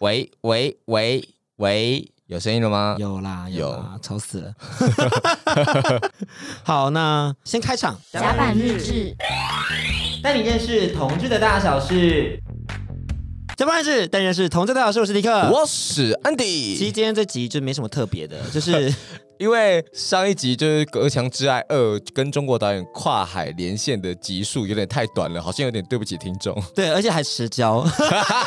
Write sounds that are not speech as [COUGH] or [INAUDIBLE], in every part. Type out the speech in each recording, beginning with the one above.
喂喂喂喂，有声音了吗？有啦，有啦，吵死了。[LAUGHS] 好，那先开场。甲板日志，带你认识同志的大小事。甲板日志，带你认识同志的大小事。我是迪克，我是安迪。其实今天这集就没什么特别的，就是。因为上一集就是《隔墙之爱二》跟中国导演跨海连线的集数有点太短了，好像有点对不起听众。[LAUGHS] 对，而且还迟交。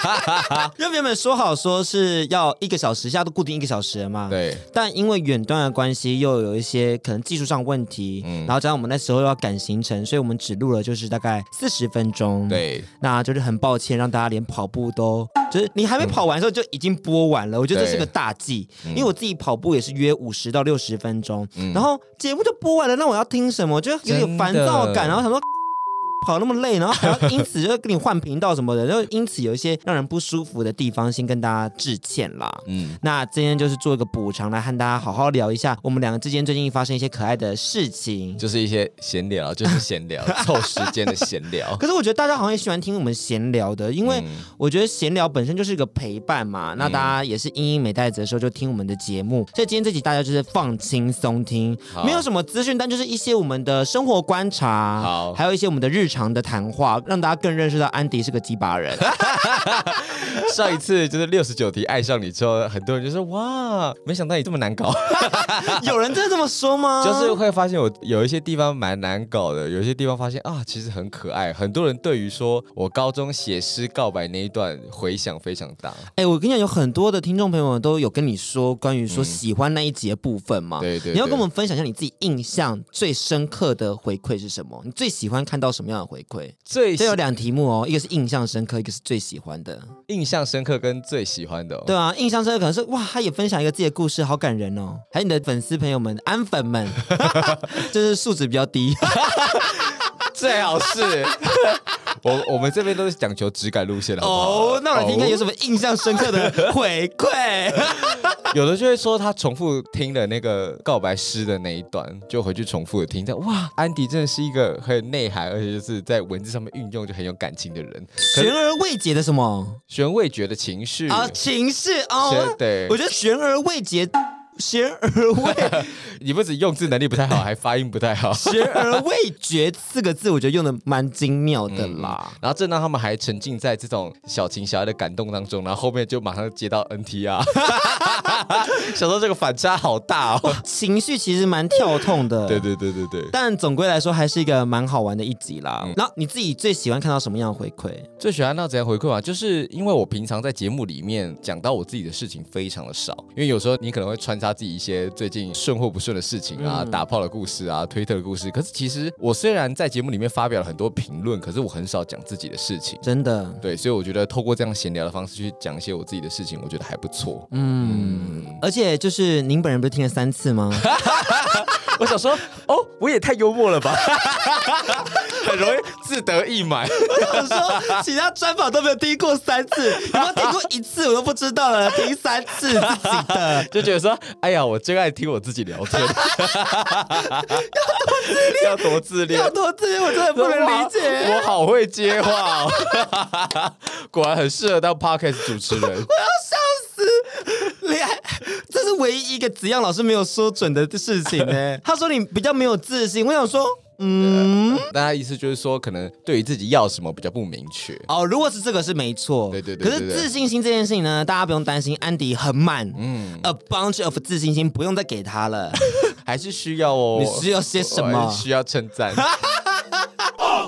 [LAUGHS] 因为原本说好说是要一个小时，现在都固定一个小时了嘛。对。但因为远端的关系，又有一些可能技术上问题，嗯，然后加上我们那时候又要赶行程，所以我们只录了就是大概四十分钟。对。那就是很抱歉，让大家连跑步都就是你还没跑完的时候就已经播完了。嗯、我觉得这是个大忌，因为我自己跑步也是约五十到六十分钟，嗯、然后节目就播完了，那我要听什么？就有点烦躁感，然后想说。跑那么累，然后还要因此就跟你换频道什么的，[LAUGHS] 就因此有一些让人不舒服的地方，先跟大家致歉啦。嗯，那今天就是做一个补偿，来和大家好好聊一下我们两个之间最近发生一些可爱的事情，就是一些闲聊，[LAUGHS] 就是闲聊，凑时间的闲聊。[LAUGHS] 可是我觉得大家好像也喜欢听我们闲聊的，因为我觉得闲聊本身就是一个陪伴嘛。那大家也是英英美代子的时候就听我们的节目，所以今天这集大家就是放轻松听，没有什么资讯，但就是一些我们的生活观察，好，还有一些我们的日。长的谈话，让大家更认识到安迪是个鸡巴人。[LAUGHS] 上一次就是六十九题爱上你之后，很多人就说哇，没想到你这么难搞。[LAUGHS] 有人真的这么说吗？[LAUGHS] 就是会发现我有一些地方蛮难搞的，有一些地方发现啊，其实很可爱。很多人对于说我高中写诗告白那一段回响非常大。哎，我跟你讲，有很多的听众朋友们都有跟你说关于说喜欢那一节部分嘛。对对，你要跟我们分享一下你自己印象最深刻的回馈是什么？你最喜欢看到什么样的？回馈最这有两题目哦，一个是印象深刻，一个是最喜欢的。印象深刻跟最喜欢的，哦，对啊，印象深刻可能是哇，他也分享一个自己的故事，好感人哦。还有你的粉丝朋友们，安粉们，[LAUGHS] [LAUGHS] 就是素质比较低，最好是。[LAUGHS] 我我们这边都是讲求质感路线的哦。那我来听看有什么印象深刻的回馈。[LAUGHS] 有的就会说他重复听了那个告白诗的那一段，就回去重复的听。这样哇，安迪真的是一个很有内涵，而且就是在文字上面运用就很有感情的人。悬而未解的什么？悬未决的情绪啊，情绪哦。对，我觉得悬而未决。悬而未，[LAUGHS] 你不止用字能力不太好，还发音不太好。悬而未觉四个字，我觉得用的蛮精妙的啦。嗯、然后正当他们还沉浸在这种小情小爱的感动当中，然后后面就马上接到 NTR，[LAUGHS] 想说这个反差好大哦，情绪其实蛮跳痛的。对对对对对。但总归来说，还是一个蛮好玩的一集啦。那、嗯、你自己最喜欢看到什么样的回馈？最喜欢看到怎样回馈啊？就是因为我平常在节目里面讲到我自己的事情非常的少，因为有时候你可能会穿插。自己一些最近顺或不顺的事情啊，嗯、打炮的故事啊，推特的故事。可是其实我虽然在节目里面发表了很多评论，可是我很少讲自己的事情。真的，对，所以我觉得透过这样闲聊的方式去讲一些我自己的事情，我觉得还不错。嗯，嗯，而且就是您本人不是听了三次吗？[LAUGHS] 我想说，哦，我也太幽默了吧，[LAUGHS] 很容易自得意满。我想说，其他专访都没有听过三次，有没有听过一次我都不知道了，听三次自己的，就觉得说，哎呀，我最爱听我自己聊天。要多自恋，[LAUGHS] 要多自恋，我真的不能理解。我好会接话哦，[LAUGHS] 果然很适合当 podcast 主持人。是唯一一个子阳老师没有说准的事情呢。[LAUGHS] 他说你比较没有自信，我想说，嗯，大家意思就是说，可能对于自己要什么比较不明确。哦，如果是这个是没错，对对对，对。可是自信心这件事情呢，大家不用担心，安迪很满，嗯，a bunch of 自信心不用再给他了，[LAUGHS] 还是需要哦。你需要些什么？需要称赞。[LAUGHS]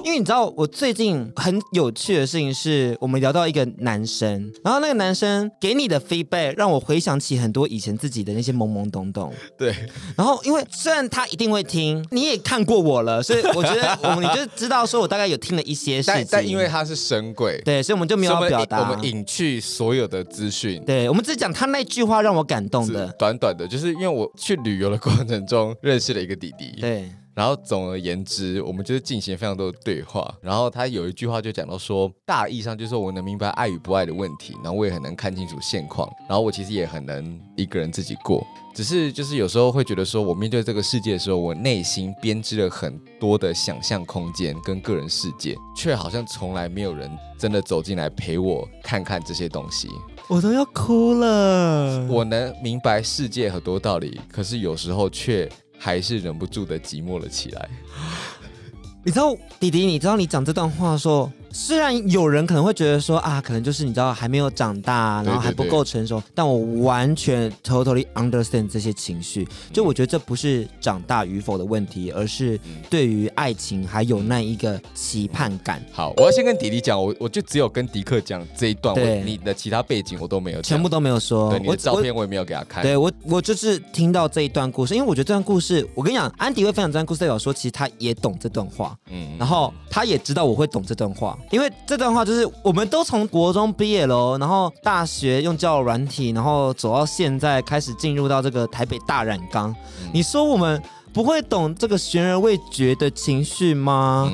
因为你知道，我最近很有趣的事情是，我们聊到一个男生，然后那个男生给你的 feedback 让我回想起很多以前自己的那些懵懵懂懂。对。然后，因为虽然他一定会听，你也看过我了，所以我觉得我们你就知道说我大概有听了一些事情。但但因为他是神鬼，对，所以我们就没有表达，我们隐去所有的资讯。对，我们只讲他那句话让我感动的，短短的，就是因为我去旅游的过程中认识了一个弟弟。对。然后总而言之，我们就是进行非常多的对话。然后他有一句话就讲到说，大意上就是我能明白爱与不爱的问题，然后我也很能看清楚现况，然后我其实也很能一个人自己过。只是就是有时候会觉得说，我面对这个世界的时候，我内心编织了很多的想象空间跟个人世界，却好像从来没有人真的走进来陪我看看这些东西。我都要哭了。我能明白世界很多道理，可是有时候却还是忍不住的寂寞了起来。你知道，弟弟，你知道你讲这段话的时候。虽然有人可能会觉得说啊，可能就是你知道还没有长大，然后还不够成熟，对对对，但我完全 totally understand 这些情绪。就我觉得这不是长大与否的问题，而是对于爱情还有那一个期盼感。好，我要先跟迪迪讲，我我就只有跟迪克讲这一段，我你的其他背景我都没有，全部都没有说。对，你的照片我也没有给他看。对我，我就是听到这一段故事，因为我觉得这段故事，我跟你讲，安迪会分享这段故事，代表说其实他也懂这段话，嗯，然后他也知道我会懂这段话。因为这段话就是，我们都从国中毕业了，然后大学用教软体，然后走到现在，开始进入到这个台北大染缸。你说我们不会懂这个悬而未决的情绪吗？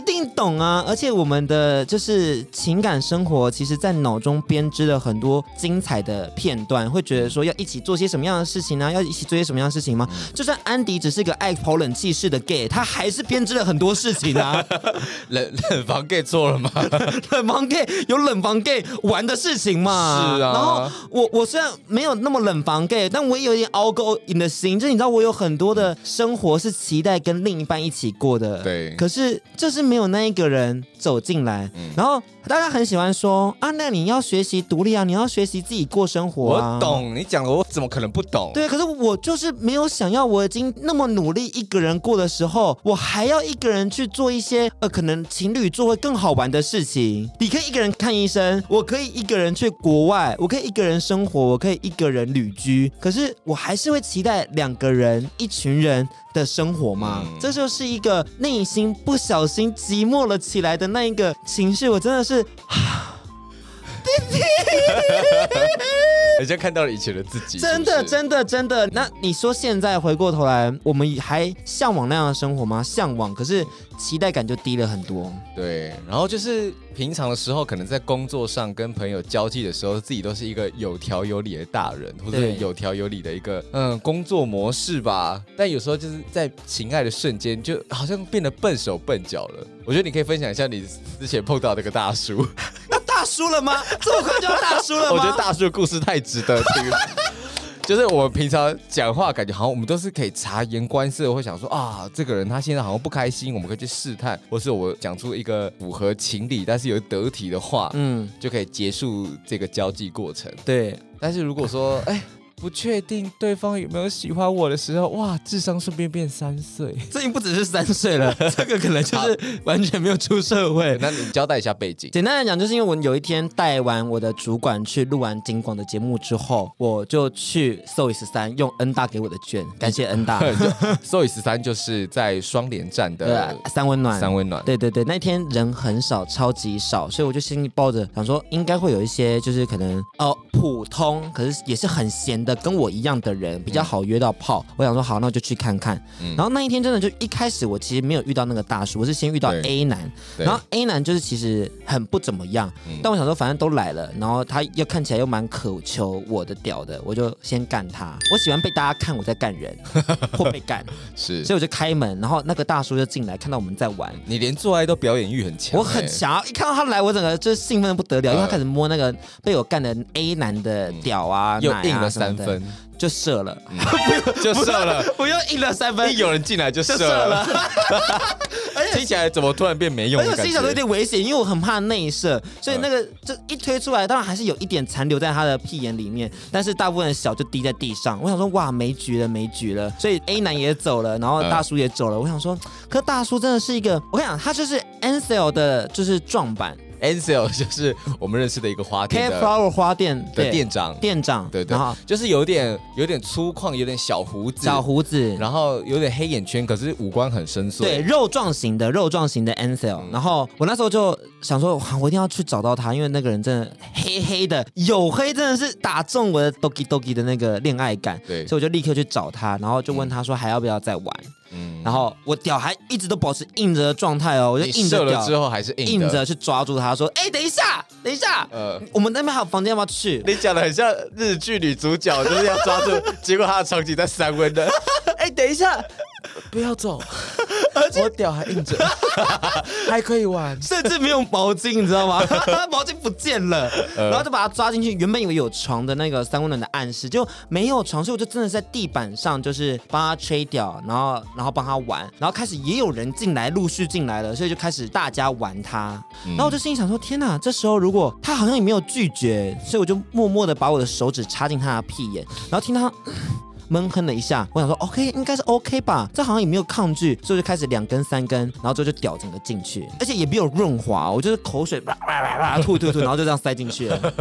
一定懂啊！而且我们的就是情感生活，其实在脑中编织了很多精彩的片段，会觉得说要一起做些什么样的事情呢、啊？要一起做些什么样的事情吗？就算安迪只是个爱跑冷气室的 gay，他还是编织了很多事情啊！[LAUGHS] 冷冷房 gay 做了吗？[LAUGHS] 冷房 gay 有冷房 gay 玩的事情嘛？是啊。然后我我虽然没有那么冷房 gay，但我也有一点 outgoing 的心，就你知道我有很多的生活是期待跟另一半一起过的。对。可是这是。没有那一个人走进来，嗯、然后大家很喜欢说啊，那你要学习独立啊，你要学习自己过生活啊。我懂你讲的，我怎么可能不懂？对，可是我就是没有想要，我已经那么努力一个人过的时候，我还要一个人去做一些呃，可能情侣做会更好玩的事情。你可以一个人看医生，我可以一个人去国外，我可以一个人生活，我可以一个人旅居。可是我还是会期待两个人、一群人的生活嘛。嗯、这就是一个内心不小心。寂寞了起来的那一个情绪，我真的是，弟弟，人家看到了以前的自己，真的，真的，真的。那你说现在回过头来，我们还向往那样的生活吗？向往，可是。期待感就低了很多。对，然后就是平常的时候，可能在工作上跟朋友交际的时候，自己都是一个有条有理的大人，或者有条有理的一个嗯工作模式吧。但有时候就是在情爱的瞬间，就好像变得笨手笨脚了。我觉得你可以分享一下你之前碰到那个大叔。[LAUGHS] 叔了吗？[LAUGHS] 这么快就要大叔了吗？我觉得大叔的故事太值得听了。[LAUGHS] 就是我们平常讲话，感觉好像我们都是可以察言观色，会想说啊，这个人他现在好像不开心，我们可以去试探，或是我讲出一个符合情理但是有得体的话，嗯，就可以结束这个交际过程。对，但是如果说，哎。不确定对方有没有喜欢我的时候，哇，智商顺便变三岁，这已经不只是三岁了，[LAUGHS] 这个可能就是完全没有出社会。那你交代一下背景。简单来讲，就是因为我有一天带完我的主管去录完金广的节目之后，我就去 SOY13 用 N 大给我的券，[LAUGHS] 感谢 N 大。SOY13 就是在双连站的三温暖，三温暖。对对对，那天人很少，超级少，所以我就心里抱着想说，应该会有一些就是可能哦普通，可是也是很闲的。跟我一样的人比较好约到炮，嗯、我想说好，那我就去看看。嗯、然后那一天真的就一开始我其实没有遇到那个大叔，我是先遇到 A 男，然后 A 男就是其实很不怎么样，嗯、但我想说反正都来了，然后他又看起来又蛮渴求我的屌的，我就先干他。我喜欢被大家看我在干人 [LAUGHS] 或被干，是，所以我就开门，然后那个大叔就进来，看到我们在玩。你连做爱都表演欲很强，我很强，一看到他来，我整个就兴奋的不得了，呃、因为他开始摸那个被我干的 A 男的屌啊，又硬了三分。就射了，嗯、[LAUGHS] 就射了，[LAUGHS] 不用硬了三分。一有人进来就射了，[LAUGHS] 听起来怎么突然变没用？而且心想有点危险，因为我很怕内射，所以那个这一推出来，当然还是有一点残留在他的屁眼里面，但是大部分的小就滴在地上。我想说，哇，没局了，没局了。所以 A 男也走了，然后大叔也走了。我想说，可大叔真的是一个，我跟你讲，他就是 Ancel 的，就是壮版。Ancel 就是我们认识的一个花店的 Flower 花店的店长，店长对对，就是有点有点粗犷，有点小胡子，小胡子，然后有点黑眼圈，可是五官很深邃，对，肉状型的肉状型的 ansel。然后我那时候就想说，我一定要去找到他，因为那个人真的黑黑的，黝黑真的是打中我的 Doki Doki 的那个恋爱感，对，所以我就立刻去找他，然后就问他说还要不要再玩。嗯，然后我屌还一直都保持硬着的状态哦，我就硬着了之后还是硬着去抓住他，说：“哎，等一下，等一下，呃，我们那边还有房间要不要去？”你讲的很像日剧女主角，就是要抓住，[LAUGHS] 结果他的场景在三温的。哎，等一下，不要走。[LAUGHS] 我屌还硬着，[LAUGHS] 还可以玩，甚至没有毛巾，你知道吗？[LAUGHS] 毛巾不见了，然后就把他抓进去。原本以为有床的那个三温暖的暗示，就没有床，所以我就真的在地板上，就是帮他吹掉，然后然后帮他玩，然后开始也有人进来，陆续进来了，所以就开始大家玩他。然后我就心里想说：天哪！这时候如果他好像也没有拒绝，所以我就默默的把我的手指插进他的屁眼，然后听他。闷哼了一下，我想说 OK 应该是 OK 吧，这好像也没有抗拒，所以就开始两根三根，然后之后就屌整个进去，而且也没有润滑，我就是口水哇哇哇哇吐吐吐，[LAUGHS] 然后就这样塞进去了，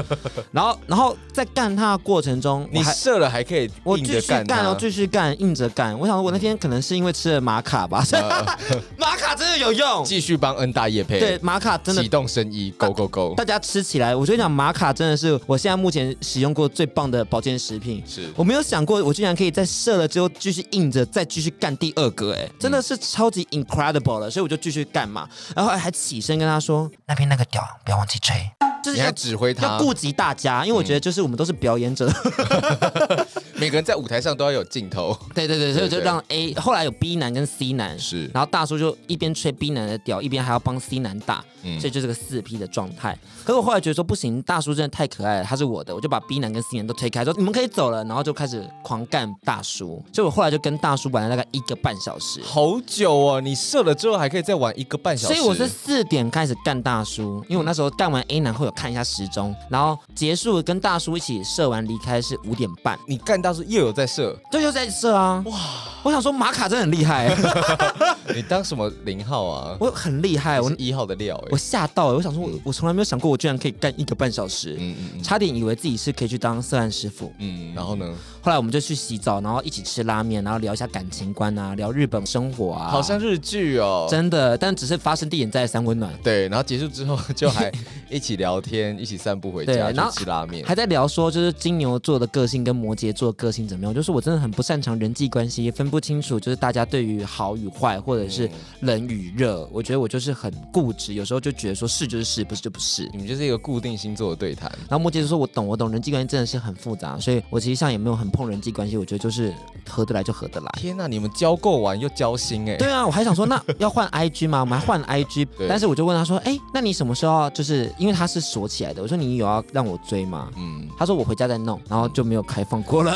然后然后在干它的过程中，你射了还可以我继续干，然后继续干，硬着干。我想说我那天可能是因为吃了玛卡吧，[LAUGHS] 玛卡真的有用，继续帮恩大业配，对，玛卡真的启动生意，Go Go Go，大家吃起来，我跟你讲，玛卡真的是我现在目前使用过最棒的保健食品，是。我没有想过我居然可以在射了之后。继续硬着，再继续干第二个，哎，真的是超级 incredible 了，所以我就继续干嘛，然后还起身跟他说，那边那个屌不要忘记吹，就是要指挥他，要顾及大家，因为我觉得就是我们都是表演者。嗯 [LAUGHS] 每个人在舞台上都要有镜头，对对对，所以就让 A 后来有 B 男跟 C 男是，然后大叔就一边吹 B 男的屌，一边还要帮 C 男打，嗯，所以就是个四 P 的状态。可是我后来觉得说不行，大叔真的太可爱了，他是我的，我就把 B 男跟 C 男都推开，说你们可以走了，然后就开始狂干大叔。所以我后来就跟大叔玩了大概一个半小时，好久哦！你射了之后还可以再玩一个半小时，所以我是四点开始干大叔，因为我那时候干完 A 男会有看一下时钟，然后结束跟大叔一起射完离开是五点半。你干大叔又有在射。对，又在射啊！哇，我想说玛卡真的很厉害。[LAUGHS] 你当什么零号啊？我很厉害，我一号的料。我吓到，我想说我，我我从来没有想过，我居然可以干一个半小时。嗯嗯，差点以为自己是可以去当色案师傅。嗯，然后呢？后来我们就去洗澡，然后一起吃拉面，然后聊一下感情观啊，聊日本生活啊，好像日剧哦。真的，但只是发生地点在三温暖。对，然后结束之后就还一起聊天，一起散步回家，然后吃拉面，还在聊说就是金牛座的个性跟摩羯座的个性怎么样，就是。我真的很不擅长人际关系，也分不清楚就是大家对于好与坏，或者是冷与热。我觉得我就是很固执，有时候就觉得说是就是是，不是就不是。你们就是一个固定星座的对谈。然后摩羯就说：“我懂，我懂，人际关系真的是很复杂，所以我其实上也没有很碰人际关系。我觉得就是合得来就合得来。”天哪，你们交够完又交心哎！对啊，我还想说那要换 IG 吗？我们还换 IG，但是我就问他说：“哎，那你什么时候就是因为他是锁起来的？”我说：“你有要让我追吗？”嗯，他说：“我回家再弄。”然后就没有开放过了。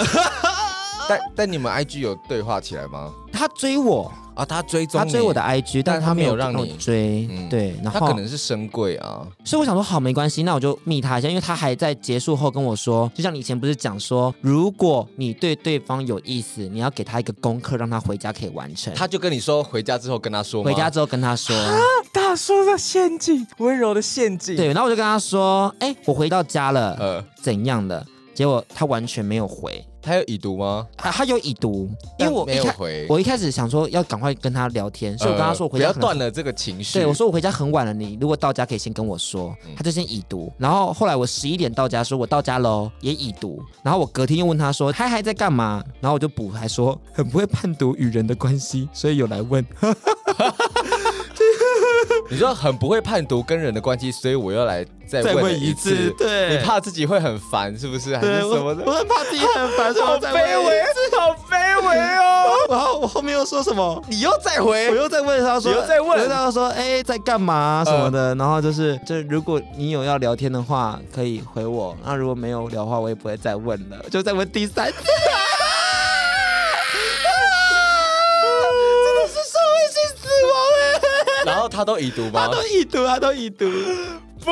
但但你们 IG 有对话起来吗？他追我啊，他追踪他追我的 IG，但他没有让你追。嗯、对，然后他可能是深柜啊，所以我想说好没关系，那我就密他一下，因为他还在结束后跟我说，就像你以前不是讲说，如果你对对方有意思，你要给他一个功课，让他回家可以完成。他就跟你说，回家之后跟他说，回家之后跟他说，啊、大叔的陷阱，温柔的陷阱。对，然后我就跟他说，哎，我回到家了，呃，怎样的？结果他完全没有回。他有已读吗？啊，他有已读，因为我没有回。我一开始想说要赶快跟他聊天，所以我跟他说我回家。不要断了这个情绪。对，我说我回家很晚了，你如果到家可以先跟我说。他就先已读，然后后来我十一点到家，说我到家喽，也已读。然后我隔天又问他说他还在干嘛？然后我就补还说很不会判读与人的关系，所以有来问。[LAUGHS] 你说很不会判读跟人的关系，所以我又来再问，一次。对，你怕自己会很烦，是不是？还是什么的？我，我很怕自己很烦，好卑微，好卑微哦。然后我后面又说什么？你又再回，我又再问他说，你又再问他说，哎，在干嘛什么的？呃、然后就是，就是如果你有要聊天的话，可以回我。那如果没有聊的话，我也不会再问了，就再问第三次。他都已读吗？他都已读，他都已读。不，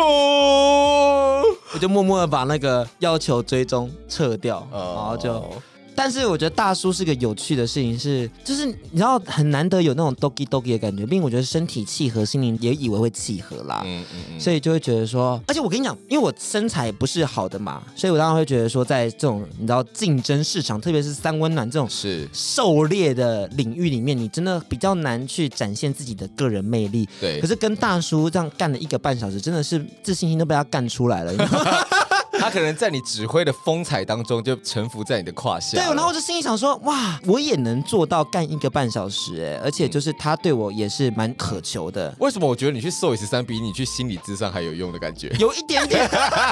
我就默默的把那个要求追踪撤掉，哦、然后就。但是我觉得大叔是个有趣的事情是，是就是你知道很难得有那种 doki doki 的感觉，并且我觉得身体契合，心灵也以为会契合啦，嗯嗯嗯，所以就会觉得说，而且我跟你讲，因为我身材不是好的嘛，所以我当然会觉得说，在这种你知道竞争市场，特别是三温暖这种是狩猎的领域里面，你真的比较难去展现自己的个人魅力。对，可是跟大叔这样干了一个半小时，真的是自信心都被他干出来了。他可能在你指挥的风采当中就臣服在你的胯下。对，然后我就心里想说，哇，我也能做到干一个半小时哎，而且就是他对我也是蛮渴求的。为什么我觉得你去 SOY13 比你去心理智商还有用的感觉？有一点点，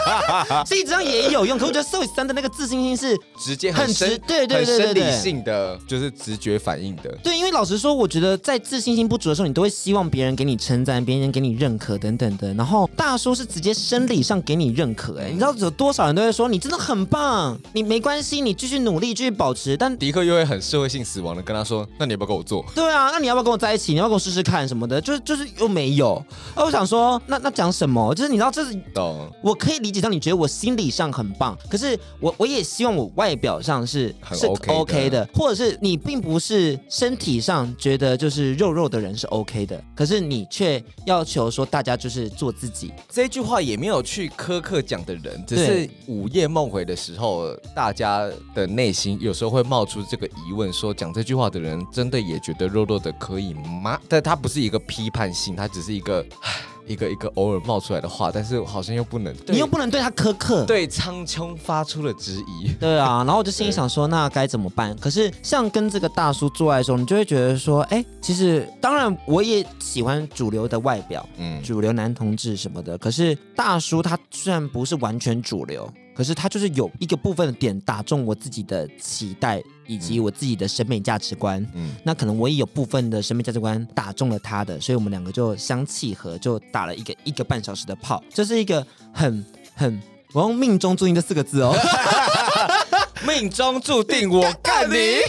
[LAUGHS] 心理智商也有用，可我觉得 SOY13 的那个自信心是直接很直，对对对对理性的，就是直觉反应的。对，因为。为老实说，我觉得在自信心不足的时候，你都会希望别人给你称赞，别人给你认可等等的。然后大叔是直接生理上给你认可，哎，你知道有多少人都会说你真的很棒，你没关系，你继续努力，继续保持。但迪克又会很社会性死亡的跟他说，那你要不要跟我做？对啊，那你要不要跟我在一起？你要不要跟我试试看什么的？就是就是又没有。啊我想说，那那讲什么？就是你知道，这是懂。我可以理解到你觉得我心理上很棒，可是我我也希望我外表上是很 OK 的，OK 的，或者是你并不是身体上觉得就是肉肉的人是 OK 的，可是你却要求说大家就是做自己。这句话也没有去苛刻讲的人，只是是午夜梦回的时候，大家的内心有时候会冒出这个疑问：说讲这句话的人真的也觉得弱弱的可以吗？但他不是一个批判性，他只是一个。一个一个偶尔冒出来的话，但是好像又不能，你又不能对他苛刻，对苍穹发出了质疑。对啊，[LAUGHS] 然后我就心里想说，那该怎么办？可是像跟这个大叔做爱的时候，你就会觉得说，哎，其实当然我也喜欢主流的外表，嗯，主流男同志什么的。可是大叔他虽然不是完全主流。可是他就是有一个部分的点打中我自己的期待，以及我自己的审美价值观。嗯，那可能我也有部分的审美价值观打中了他的，所以我们两个就相契合，就打了一个一个半小时的炮。这是一个很很我用命中注定这四个字哦。[LAUGHS] 命中注定我干你，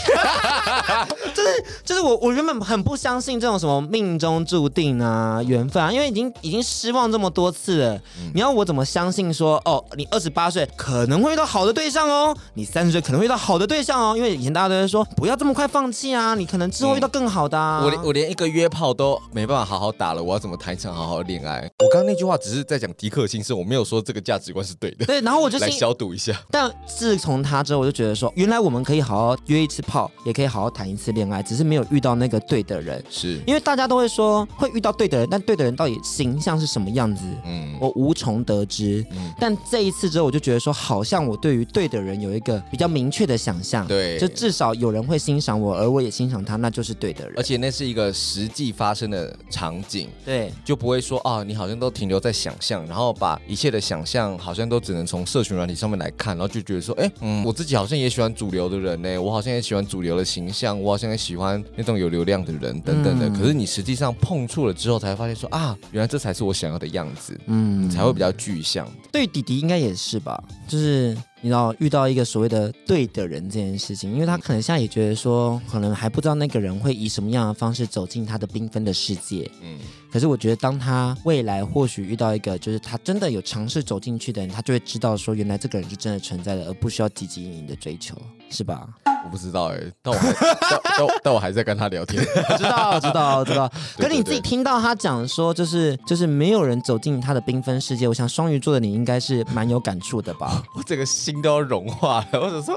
[LAUGHS] 就是就是我我原本很不相信这种什么命中注定啊缘分啊，因为已经已经失望这么多次了，嗯、你要我怎么相信说哦，你二十八岁可能会遇到好的对象哦，你三十岁可能会遇到好的对象哦，因为以前大家都在说不要这么快放弃啊，你可能之后遇到更好的啊。嗯、我连我连一个约炮都没办法好好打了，我要怎么谈一场好好的恋爱？我刚刚那句话只是在讲迪克心声，我没有说这个价值观是对的。对，然后我就来消毒一下。但自从他之后。我就觉得说，原来我们可以好好约一次炮，也可以好好谈一次恋爱，只是没有遇到那个对的人。是因为大家都会说会遇到对的人，但对的人到底形象是什么样子？嗯，我无从得知。嗯，但这一次之后，我就觉得说，好像我对于对的人有一个比较明确的想象。对，就至少有人会欣赏我，而我也欣赏他，那就是对的人。而且那是一个实际发生的场景。对，就不会说啊，你好像都停留在想象，然后把一切的想象好像都只能从社群软体上面来看，然后就觉得说，哎，嗯，我自己好像也喜欢主流的人呢，我好像也喜欢主流的形象，我好像也喜欢那种有流量的人等等的。嗯、可是你实际上碰触了之后，才发现说啊，原来这才是我想要的样子，嗯，你才会比较具象。对弟弟应该也是吧，就是。你知道遇到一个所谓的对的人这件事情，因为他可能现在也觉得说，可能还不知道那个人会以什么样的方式走进他的缤纷的世界。嗯，可是我觉得当他未来或许遇到一个就是他真的有尝试走进去的人，他就会知道说，原来这个人是真的存在的，而不需要汲汲营营的追求，是吧？我不知道哎、欸，但我还但 [LAUGHS] 但但我还在跟他聊天。知道知道知道。可是你自己听到他讲说，就是就是没有人走进他的缤纷世界，我想双鱼座的你应该是蛮有感触的吧？[LAUGHS] 我整个心。心都要融化了，我想说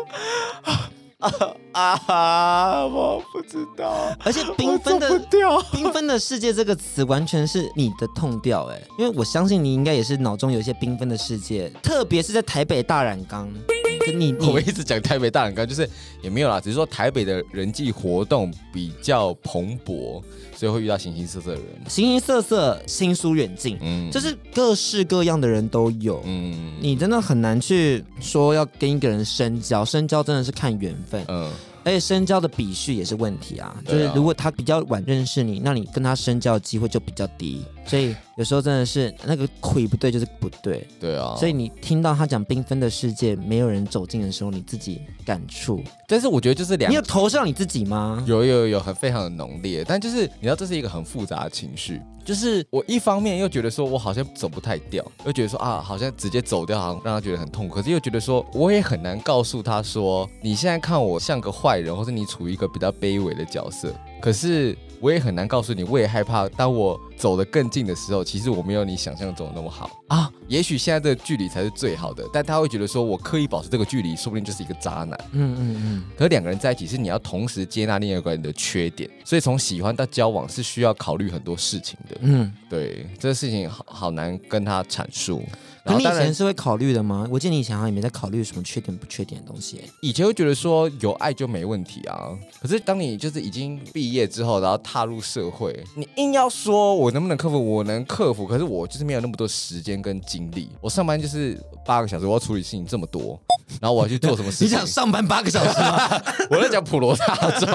啊 [LAUGHS] 啊，我不知道。而且缤纷的缤纷的世界这个词完全是你的痛调哎，因为我相信你应该也是脑中有一些缤纷的世界，特别是在台北大染缸。[LAUGHS] 你，你我一直讲台北大染缸，就是也没有啦，只是说台北的人际活动比较蓬勃。所以会遇到形形色色的人，形形色色，心疏远近，嗯，就是各式各样的人都有，嗯，你真的很难去说要跟一个人深交，深交真的是看缘分，嗯。而且深交的比序也是问题啊，就是如果他比较晚认识你，那你跟他深交的机会就比较低。所以有时候真的是那个亏不对，就是不对。对啊。所以你听到他讲缤纷的世界，没有人走进的时候，你自己感触。但是我觉得就是两，你有投射你自己吗？有有有，很非常的浓烈。但就是你知道，这是一个很复杂的情绪。就是我一方面又觉得说，我好像走不太掉，又觉得说啊，好像直接走掉，好像让他觉得很痛苦。可是又觉得说，我也很难告诉他说，你现在看我像个坏人，或是你处于一个比较卑微的角色。可是我也很难告诉你，我也害怕，当我走得更近的时候，其实我没有你想象中的那么好啊。也许现在这个距离才是最好的，但他会觉得说我刻意保持这个距离，说不定就是一个渣男。嗯嗯嗯。可是两个人在一起，是你要同时接纳另外一个人的缺点，所以从喜欢到交往是需要考虑很多事情的。嗯，对，这个事情好好难跟他阐述。那你以前是会考虑的吗？我记得你以前好像也没在考虑什么缺点不缺点的东西。以前会觉得说有爱就没问题啊，可是当你就是已经毕业之后，然后踏入社会，你硬要说我能不能克服，我能克服，可是我就是没有那么多时间跟精力。我上班就是八个小时，我要处理事情这么多，然后我要去做什么事情？你想上班八个小时吗？[LAUGHS] 我在讲普罗大众，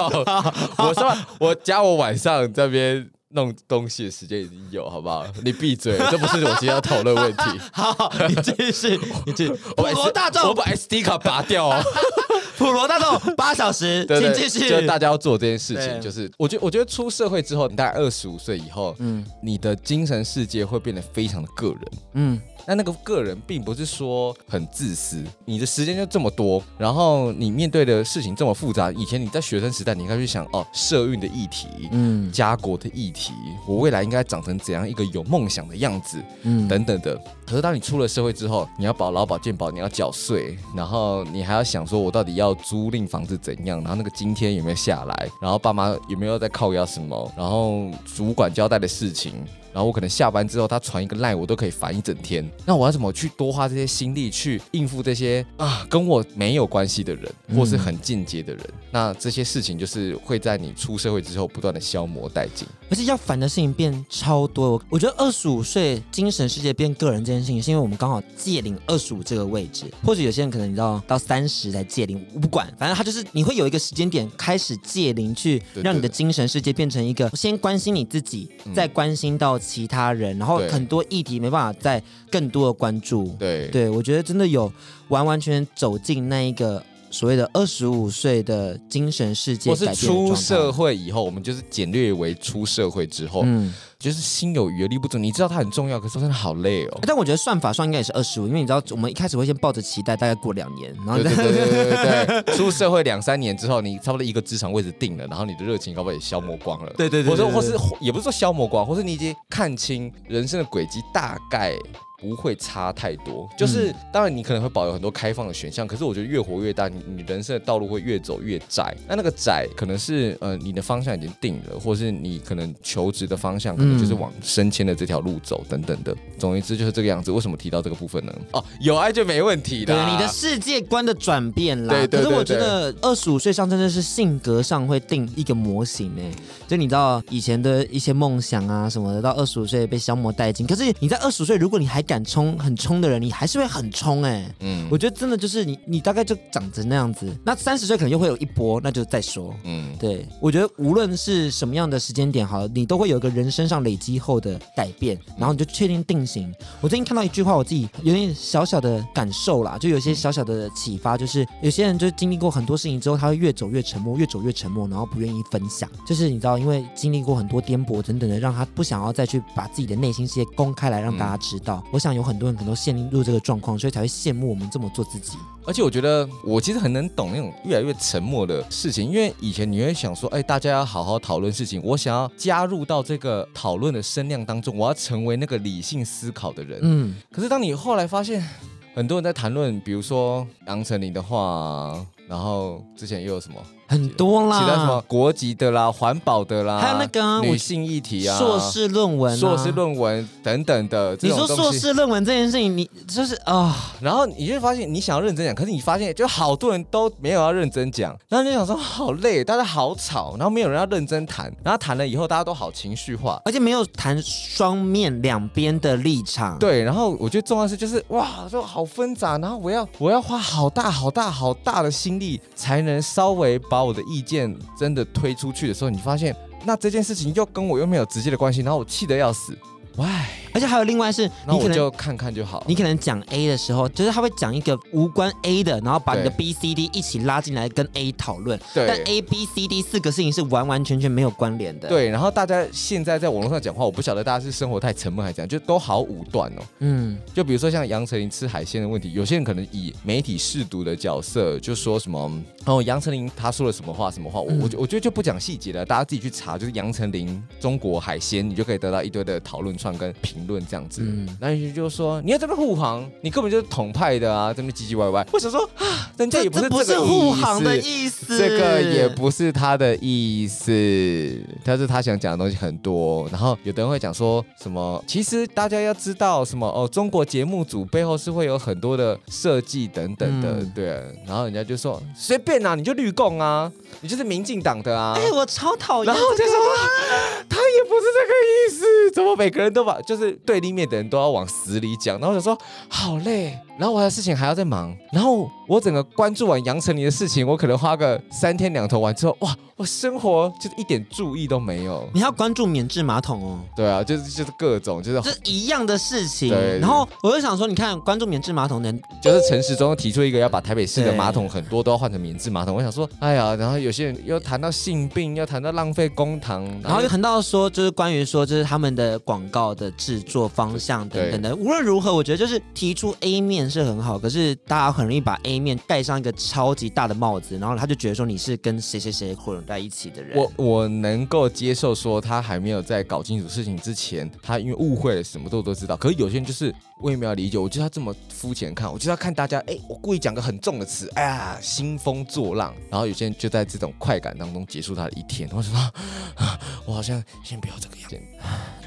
我上班，我加我晚上这边。弄东西的时间已经有，好不好？你闭嘴，这不是我今天要讨论问题。[LAUGHS] 好，你继续，你继续。[LAUGHS] 普罗大众，我把 SD 卡拔掉哦。普罗大众八小时，请继续。就大家要做这件事情，就是我觉得，我觉得出社会之后，你大概二十五岁以后，嗯，你的精神世界会变得非常的个人，嗯。但那个个人并不是说很自私，你的时间就这么多，然后你面对的事情这么复杂。以前你在学生时代，你应该去想哦，社运的议题，嗯，家国的议题，我未来应该长成怎样一个有梦想的样子，嗯，等等的。可是当你出了社会之后，你要保劳保健保，你要缴税，然后你还要想说，我到底要租赁房子怎样？然后那个津贴有没有下来？然后爸妈有没有在靠压什么？然后主管交代的事情。然后我可能下班之后，他传一个赖，我都可以烦一整天。那我要怎么去多花这些心力去应付这些啊跟我没有关系的人，或是很进阶的人？嗯、那这些事情就是会在你出社会之后不断的消磨殆尽，而且要烦的事情变超多。我觉得二十五岁精神世界变个人这件事情，是因为我们刚好届龄二十五这个位置，或者有些人可能你知道到三十才届龄，我不管，反正他就是你会有一个时间点开始届龄，去让你的精神世界变成一个先关心你自己，再关心到。其他人，然后很多议题没办法再更多的关注。对，对我觉得真的有完完全走进那一个所谓的二十五岁的精神世界。或是出社会以后，我们就是简略为出社会之后，嗯，就是心有余而力不足。你知道它很重要，可是真的好累哦。但我觉得算法上应该也是二十五，因为你知道我们一开始会先抱着期待，大概过两年，然后对对对对对对，[LAUGHS] 出社会两三年之后，你差不多一个职场位置定了，然后你的热情搞不好也消磨光了。对对对，或者或是也不是说消磨光，或是你已经看清人生的轨迹，大概。不会差太多，就是、嗯、当然你可能会保有很多开放的选项，可是我觉得越活越大，你你人生的道路会越走越窄。那那个窄可能是呃你的方向已经定了，或是你可能求职的方向可能就是往升迁的这条路走等等的。总而言之就是这个样子。为什么提到这个部分呢？哦，有爱就没问题的。对，你的世界观的转变啦。对对对对。可是我觉得二十五岁上真的是性格上会定一个模型呢。就你知道以前的一些梦想啊什么的，到二十五岁被消磨殆尽。可是你在二十五岁，如果你还敢冲很冲。的人，你还是会很冲哎、欸，嗯，我觉得真的就是你，你大概就长成那样子。那三十岁可能又会有一波，那就再说。嗯，对，我觉得无论是什么样的时间点，好了，你都会有一个人身上累积后的改变，然后你就确定定型。我最近看到一句话，我自己有点小小的感受啦，就有些小小的启发，就是有些人就经历过很多事情之后，他会越走越沉默，越走越沉默，然后不愿意分享。就是你知道，因为经历过很多颠簸等等的，让他不想要再去把自己的内心世界公开来让大家知道。嗯、我想有很多人可能都。陷入这个状况，所以才会羡慕我们这么做自己。而且我觉得，我其实很能懂那种越来越沉默的事情，因为以前你会想说，哎，大家要好好讨论事情，我想要加入到这个讨论的声量当中，我要成为那个理性思考的人。嗯。可是当你后来发现，很多人在谈论，比如说杨丞琳的话，然后之前又有什么？很多啦，其他什么国籍的啦、环保的啦，还有那个、啊、女性议题啊、硕士论文、啊、硕士论文等等的。你说硕士论文这件事情，你就是啊、哦，然后你就会发现你想要认真讲，可是你发现就好多人都没有要认真讲，然后你就想说好累，大家好吵，然后没有人要认真谈，然后谈了以后大家都好情绪化，而且没有谈双面两边的立场。对，然后我觉得重要的是就是哇，就好纷杂，然后我要我要花好大好大好大的心力才能稍微把。把我的意见真的推出去的时候，你发现那这件事情又跟我又没有直接的关系，然后我气得要死，喂。而且还有另外是，你可能就看看就好。你可能讲 A 的时候，就是他会讲一个无关 A 的，然后把你的 B、C、D 一起拉进来跟 A 讨论。对。但 A、B、C、D 四个事情是完完全全没有关联的。对。然后大家现在在网络上讲话，我不晓得大家是生活太沉闷还是怎样，就都好武断哦。嗯。就比如说像杨丞琳吃海鲜的问题，有些人可能以媒体试毒的角色，就说什么哦，杨丞琳她说了什么话什么话，我我我觉得就不讲细节了，大家自己去查，就是杨丞琳中国海鲜，你就可以得到一堆的讨论串跟评评论这样子。嗯，那你就说你要这边护航，你根本就是统派的啊，这边唧唧歪歪。我想说啊，人家也不是这个护航的意思，这个也不是他的意思，但是他想讲的东西很多。然后有的人会讲说什么，其实大家要知道什么哦，中国节目组背后是会有很多的设计等等的，嗯、对。然后人家就说随便啊，你就绿共啊，你就是民进党的啊。哎，我超讨厌。然后就说他也不是这个意思，怎么每个人都把就是对立面的人都要往死里讲？然后我就说好累，然后我的事情还要再忙，然后我整个关注完杨丞琳的事情，我可能花个三天两头完之后，哇，我生活就是一点注意都没有。你要关注免治马桶哦。对啊，就是就是各种就是这一样的事情。对。然后我就想说，你看关注免治马桶的人，就是陈时中提出一个要把台北市的马桶很多都要换成免治马桶。我想说，哎呀，然后有些人又谈到性病，又谈到浪费公堂，然后又谈到说，就是关于说，就是他们的广告的制作方向等等的。无论如何，我觉得就是提出 A 面是很好，可是大家很容易把 A 面盖上一个超级大的帽子，然后他就觉得说你是跟谁谁谁混在一起的人。我我能够接受说他还没有在搞清楚事情之前，他因为误会了什么都都知道。可是有些人就是我也没有理解，我觉得他这么肤浅看，我就要看大家，哎，我故意讲个很重的词，哎呀，兴风作浪。然后有些人就在这种快感当中结束他的一天。我说，啊，我好像先不要这个样子。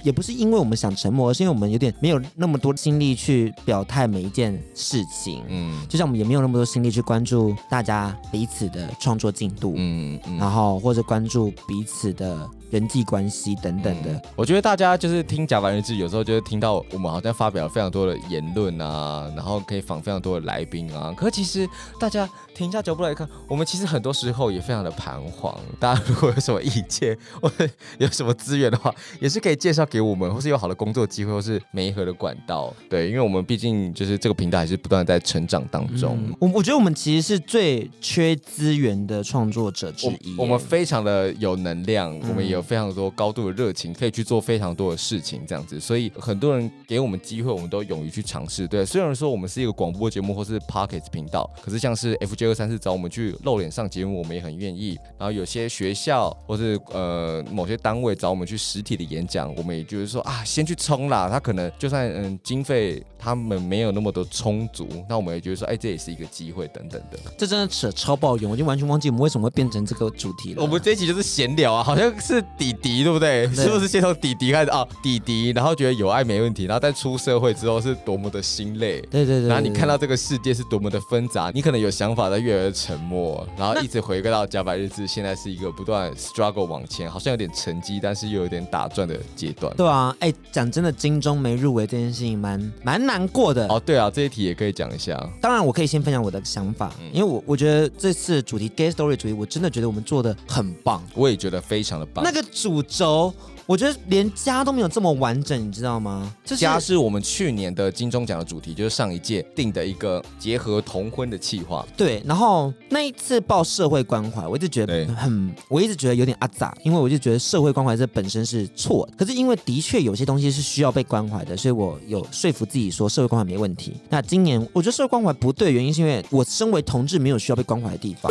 也不是因为我们想沉默，而是因为我们有点没有那么多精力去表态每一件事情。嗯，就像我们也没有那么多心力去关注大家彼此的创作进度。嗯嗯，然后或者关注彼此的。人际关系等等的、嗯，我觉得大家就是听甲板日志，有时候就会听到我们好像发表了非常多的言论啊，然后可以访非常多的来宾啊。可是其实大家停下脚步来看，我们其实很多时候也非常的彷徨。大家如果有什么意见 [LAUGHS] 或者有什么资源的话，也是可以介绍给我们，或是有好的工作机会，或是媒合的管道。对，因为我们毕竟就是这个平台还是不断在成长当中。我、嗯、我觉得我们其实是最缺资源的创作者之一。我们非常的有能量，嗯、我们也有。非常多高度的热情，可以去做非常多的事情，这样子，所以很多人给我们机会，我们都勇于去尝试。对，虽然说我们是一个广播节目或是 Pocket 频道，可是像是 FJ 二三四找我们去露脸上节目，我们也很愿意。然后有些学校或是呃某些单位找我们去实体的演讲，我们也就是说啊，先去冲啦。他可能就算嗯经费他们没有那么多充足，那我们也觉得说，哎，这也是一个机会等等的。这真的扯超爆远，我就完全忘记我们为什么会变成这个主题了。我们这一集就是闲聊啊，好像是。弟弟对不对？对，是不是先从弟弟开始啊？弟弟，然后觉得有爱没问题，然后在出社会之后是多么的心累。对对对，对。然后你看到这个世界是多么的纷杂，你可能有想法，但越来越沉默，然后一直回归到甲板日志，现在是一个不断 struggle 往前，好像有点成绩，但是又有点打转的阶段。对啊，哎，讲真的，金钟没入围这件事情蛮蛮难过的。哦，对啊，这一题也可以讲一下。当然，我可以先分享我的想法，嗯、因为我我觉得这次主题 gay story 主题，我真的觉得我们做的很棒。我也觉得非常的棒。那个主轴。我觉得连家都没有这么完整，你知道吗？就是、家是我们去年的金钟奖的主题，就是上一届定的一个结合同婚的企划。对，然后那一次报社会关怀，我一直觉得很，我一直觉得有点阿杂，因为我就觉得社会关怀这本身是错的。可是因为的确有些东西是需要被关怀的，所以我有说服自己说社会关怀没问题。那今年我觉得社会关怀不对，原因是因为我身为同志没有需要被关怀的地方。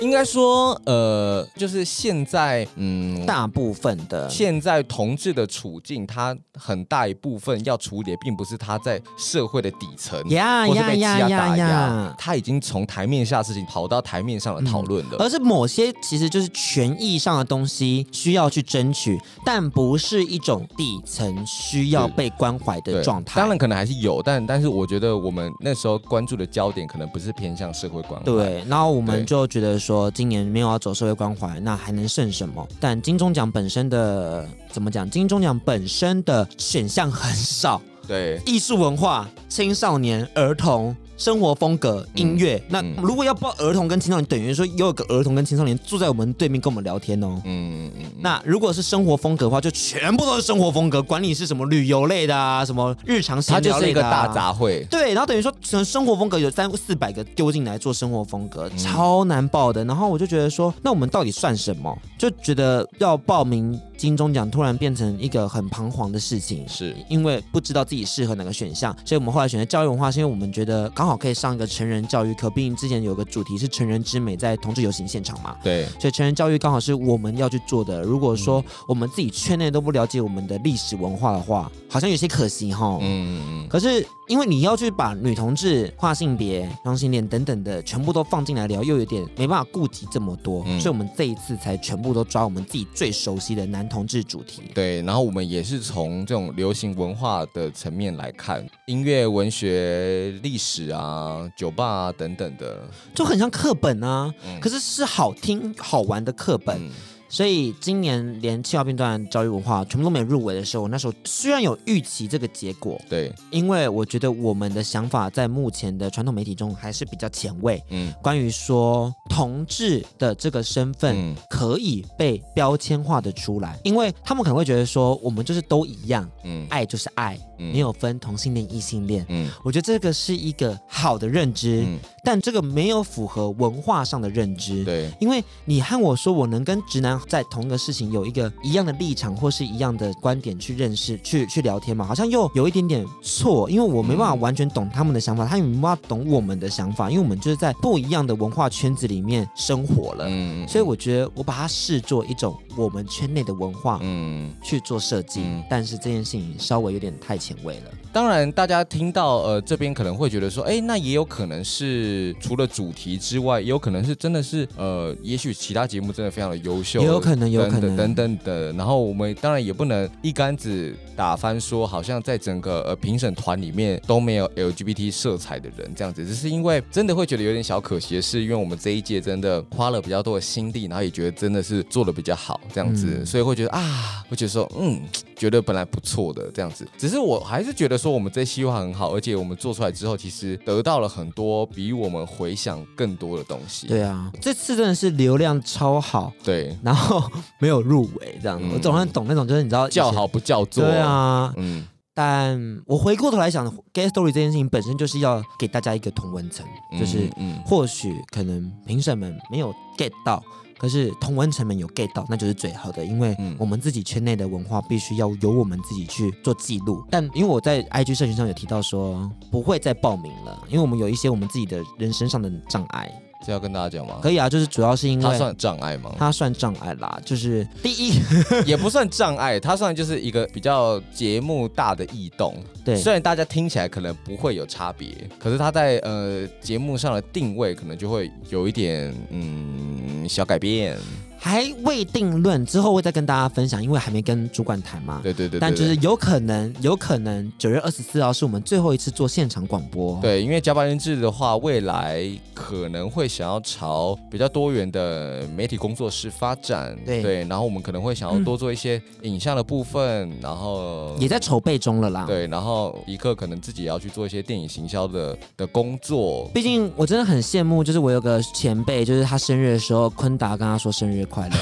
应该说，呃，就是现在，嗯，大部分的现在同志的处境，他很大一部分要处理的，并不是他在社会的底层，呀呀呀呀呀，他已经从台面下的事情跑到台面上的讨论了，而是某些其实就是权益上的东西需要去争取，但不是一种底层需要被关怀的状态。当然可能还是有，但但是我觉得我们那时候关注的焦点可能不是偏向社会关怀。对，然后我们就觉得说。说今年没有要走社会关怀，那还能剩什么？但金钟奖本身的怎么讲？金钟奖本身的选项很少，对，艺术文化、青少年、儿童。生活风格、音乐，嗯、那如果要报儿童跟青少年，等于说有一个儿童跟青少年住在我们对面跟我们聊天哦。嗯嗯嗯。那如果是生活风格的话，就全部都是生活风格，管你是什么旅游类的啊，什么日常闲聊类的、啊、它就是一个大杂烩。对，然后等于说，生活风格有三四百个丢进来做生活风格，超难报的。然后我就觉得说，那我们到底算什么？就觉得要报名。金钟奖突然变成一个很彷徨的事情，是因为不知道自己适合哪个选项，所以我们后来选择教育文化，是因为我们觉得刚好可以上一个成人教育课，毕竟之前有个主题是成人之美，在同志游行现场嘛，对，所以成人教育刚好是我们要去做的。如果说我们自己圈内都不了解我们的历史文化的话，好像有些可惜哈。嗯嗯嗯。可是因为你要去把女同志、跨性别、双性恋等等的全部都放进来聊，又有点没办法顾及这么多，嗯、所以我们这一次才全部都抓我们自己最熟悉的男同志主题。对，然后我们也是从这种流行文化的层面来看，音乐、文学、历史啊、酒吧啊等等的，就很像课本啊。嗯、可是是好听、好玩的课本。嗯所以今年连气化片段教育文化全部都没有入围的时候，我那时候虽然有预期这个结果，对，因为我觉得我们的想法在目前的传统媒体中还是比较前卫，嗯，关于说同志的这个身份可以被标签化的出来，嗯、因为他们可能会觉得说我们就是都一样，嗯，爱就是爱，嗯、没有分同性恋、异性恋，嗯，我觉得这个是一个好的认知，嗯、但这个没有符合文化上的认知，对，因为你和我说我能跟直男。在同一个事情有一个一样的立场或是一样的观点去认识、去去聊天嘛，好像又有一点点错，因为我没办法完全懂他们的想法，他也没办法懂我们的想法，因为我们就是在不一样的文化圈子里面生活了。嗯，所以我觉得我把它视作一种我们圈内的文化，嗯，去做设计。嗯，但是这件事情稍微有点太前卫了。当然，大家听到呃这边可能会觉得说，哎，那也有可能是除了主题之外，也有可能是真的是呃，也许其他节目真的非常的优秀。也有可能，有可能，等等的。然后我们当然也不能一竿子打翻，说好像在整个呃评审团里面都没有 LGBT 色彩的人这样子。只是因为真的会觉得有点小可惜的是，因为我们这一届真的花了比较多的心力，然后也觉得真的是做的比较好这样子，嗯、所以会觉得啊，会觉得说嗯，觉得本来不错的这样子。只是我还是觉得说我们这希望很好，而且我们做出来之后，其实得到了很多比我们回想更多的东西。对啊，这次真的是流量超好。对，然后。没有入围这样，嗯、我总算懂那种，就是你知道叫好不叫座。对啊，嗯，但我回过头来想，Gay Story 这件事情本身就是要给大家一个同文层，嗯、就是或许可能评审们没有 get 到，可是同文层们有 get 到，那就是最好的，因为我们自己圈内的文化必须要由我们自己去做记录。但因为我在 IG 社群上有提到说不会再报名了，因为我们有一些我们自己的人身上的障碍。这要跟大家讲吗？可以啊，就是主要是因为它算障碍吗？它算障碍啦，就是第一 [LAUGHS] 也不算障碍，它算就是一个比较节目大的异动。对，虽然大家听起来可能不会有差别，可是它在呃节目上的定位可能就会有一点嗯小改变。还未定论，之后会再跟大家分享，因为还没跟主管谈嘛。对对对，对。但就是有可能，有可能九月二十四号是我们最后一次做现场广播。对，因为加班日志的话，未来可能会想要朝比较多元的媒体工作室发展。对对，然后我们可能会想要多做一些影像的部分，嗯、然后也在筹备中了啦。对，然后一刻可能自己也要去做一些电影行销的的工作。毕竟我真的很羡慕，就是我有个前辈，就是他生日的时候，坤达跟他说生日。快乐，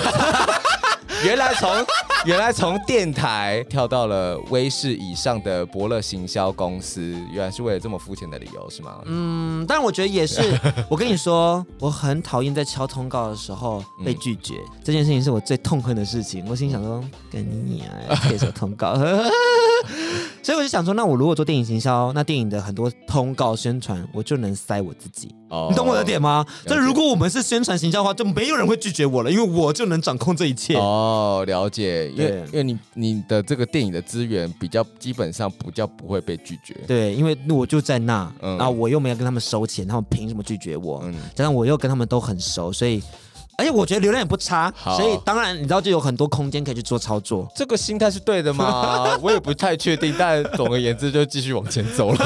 [LAUGHS] 原来从原来从电台跳到了威视以上的伯乐行销公司，原来是为了这么肤浅的理由是吗？嗯，但我觉得也是。[LAUGHS] 我跟你说，我很讨厌在敲通告的时候被拒绝，嗯、这件事情是我最痛恨的事情。我心想说，跟你啊，接受通告。所以我就想说，那我如果做电影行销，那电影的很多通告宣传，我就能塞我自己。Oh, 你懂我的点吗？就如果我们是宣传行销的话，就没有人会拒绝我了，因为我就能掌控这一切。哦，了解。因为因为你你的这个电影的资源比较基本上比较不会被拒绝。对，因为我就在那，嗯、然后我又没有跟他们收钱，他们凭什么拒绝我？嗯，加上我又跟他们都很熟，所以。而且我觉得流量也不差，所以当然你知道就有很多空间可以去做操作。这个心态是对的吗？[LAUGHS] 我也不太确定，但总而言之就继续往前走了。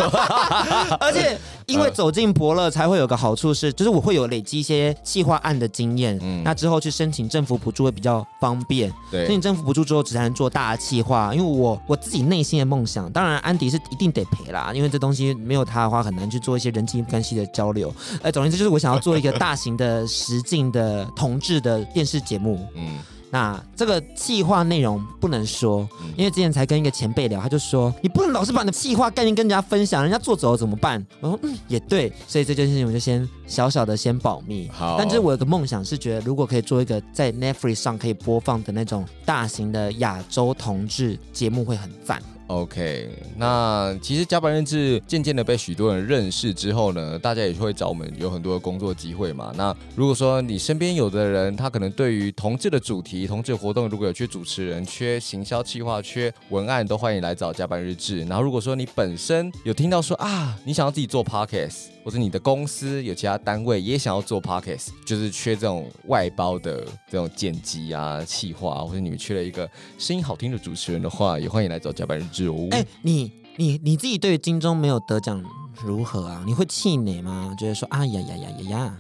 [LAUGHS] 而且因为走进伯乐才会有个好处是，就是我会有累积一些计划案的经验，嗯，那之后去申请政府补助会比较方便。对，申请政府补助之后只才能做大的企划，因为我我自己内心的梦想，当然安迪是一定得赔啦，因为这东西没有他的话很难去做一些人际关系的交流。哎，总而言之就是我想要做一个大型的实境的。同志的电视节目，嗯，那这个企划内容不能说，因为之前才跟一个前辈聊，他就说你不能老是把你的企划概念跟人家分享，人家做走了怎么办？我说嗯也对，所以这件事情我就先小小的先保密。好，但是我有个梦想是觉得如果可以做一个在 Netflix 上可以播放的那种大型的亚洲同志节目会很赞。OK，那其实加班日志渐渐的被许多人认识之后呢，大家也会找我们有很多的工作机会嘛。那如果说你身边有的人，他可能对于同志的主题、同志活动，如果有缺主持人、缺行销企划、缺文案，都欢迎来找加班日志。然后如果说你本身有听到说啊，你想要自己做 Podcast，或者你的公司有其他单位也想要做 Podcast，就是缺这种外包的这种剪辑啊、企划啊，或者你们缺了一个声音好听的主持人的话，也欢迎来找甲板日志哦。哎、欸，你你你自己对于金钟没有得奖如何啊？你会气馁吗？觉得说啊呀呀呀呀呀，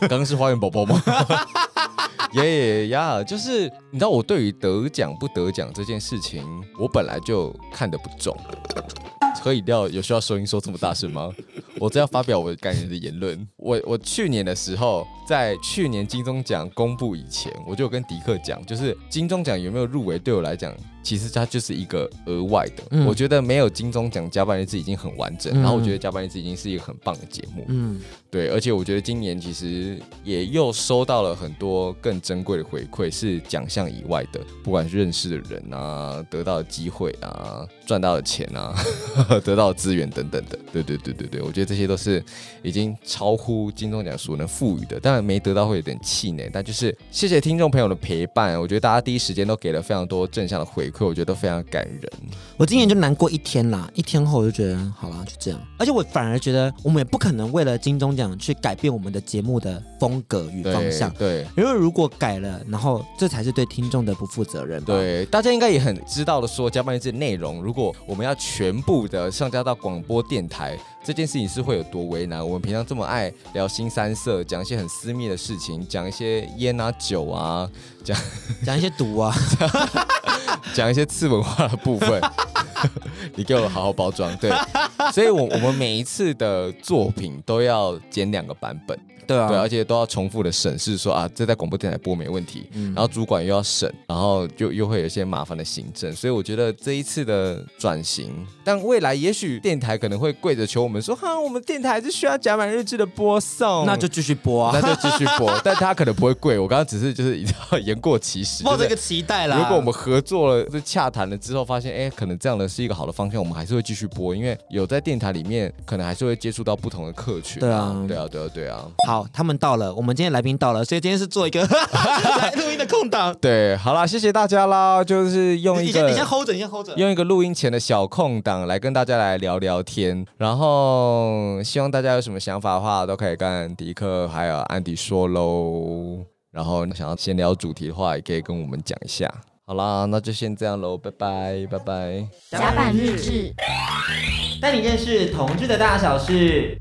[LAUGHS] 刚刚是花园宝宝吗？[LAUGHS] 耶呀，就是你知道我对于得奖不得奖这件事情，我本来就看得不重。喝饮料有需要收音说这么大声吗？我这要发表我感人的言论。我我去年的时候，在去年金钟奖公布以前，我就跟迪克讲，就是金钟奖有没有入围，对我来讲。其实它就是一个额外的，嗯、我觉得没有金钟奖加班日志已经很完整，嗯、然后我觉得加班日志已经是一个很棒的节目，嗯，对，而且我觉得今年其实也又收到了很多更珍贵的回馈，是奖项以外的，不管是认识的人啊，得到的机会啊，赚到的钱啊，[LAUGHS] 得到的资源等等的，对对对对对，我觉得这些都是已经超乎金钟奖所能赋予的，当然没得到会有点气馁，但就是谢谢听众朋友的陪伴，我觉得大家第一时间都给了非常多正向的回馈。可我觉得非常感人。我今年就难过一天啦，一天后我就觉得好了，就这样。而且我反而觉得，我们也不可能为了金钟奖去改变我们的节目的风格与方向。对，对，因为如果改了，然后这才是对听众的不负责任。对，大家应该也很知道的，说加班日志内容，如果我们要全部的上架到广播电台，这件事情是会有多为难？我们平常这么爱聊新三色，讲一些很私密的事情，讲一些烟啊酒啊，讲讲一些毒啊。[LAUGHS] 讲一些次文化的部分，[LAUGHS] 你给我好好包装。对，所以我我们每一次的作品都要剪两个版本。对啊，对，而且都要重复的审视说，说啊，这在广播电台播没问题，嗯、然后主管又要审，然后就又会有一些麻烦的行政，所以我觉得这一次的转型，但未来也许电台可能会跪着求我们说，哈，我们电台还是需要甲板日志的播送，那就继续播啊，那就继续播，但他可能不会跪，我刚刚只是就是言过其实，抱着一个期待啦。如果我们合作了，就洽谈了之后，发现哎，可能这样的是一个好的方向，我们还是会继续播，因为有在电台里面，可能还是会接触到不同的客群。对啊，对啊，对啊，对啊。好，他们到了。我们今天来宾到了，所以今天是做一个 [LAUGHS] 来录音的空档。对，好啦，谢谢大家啦，就是用一个你先，你先 hold 着，你先 hold 着，用一个录音前的小空档来跟大家来聊聊天。然后希望大家有什么想法的话，都可以跟迪克还有安迪说喽。然后想要先聊主题的话，也可以跟我们讲一下。好啦，那就先这样喽，拜拜，拜拜。甲板日志，带你认识同志的大小事。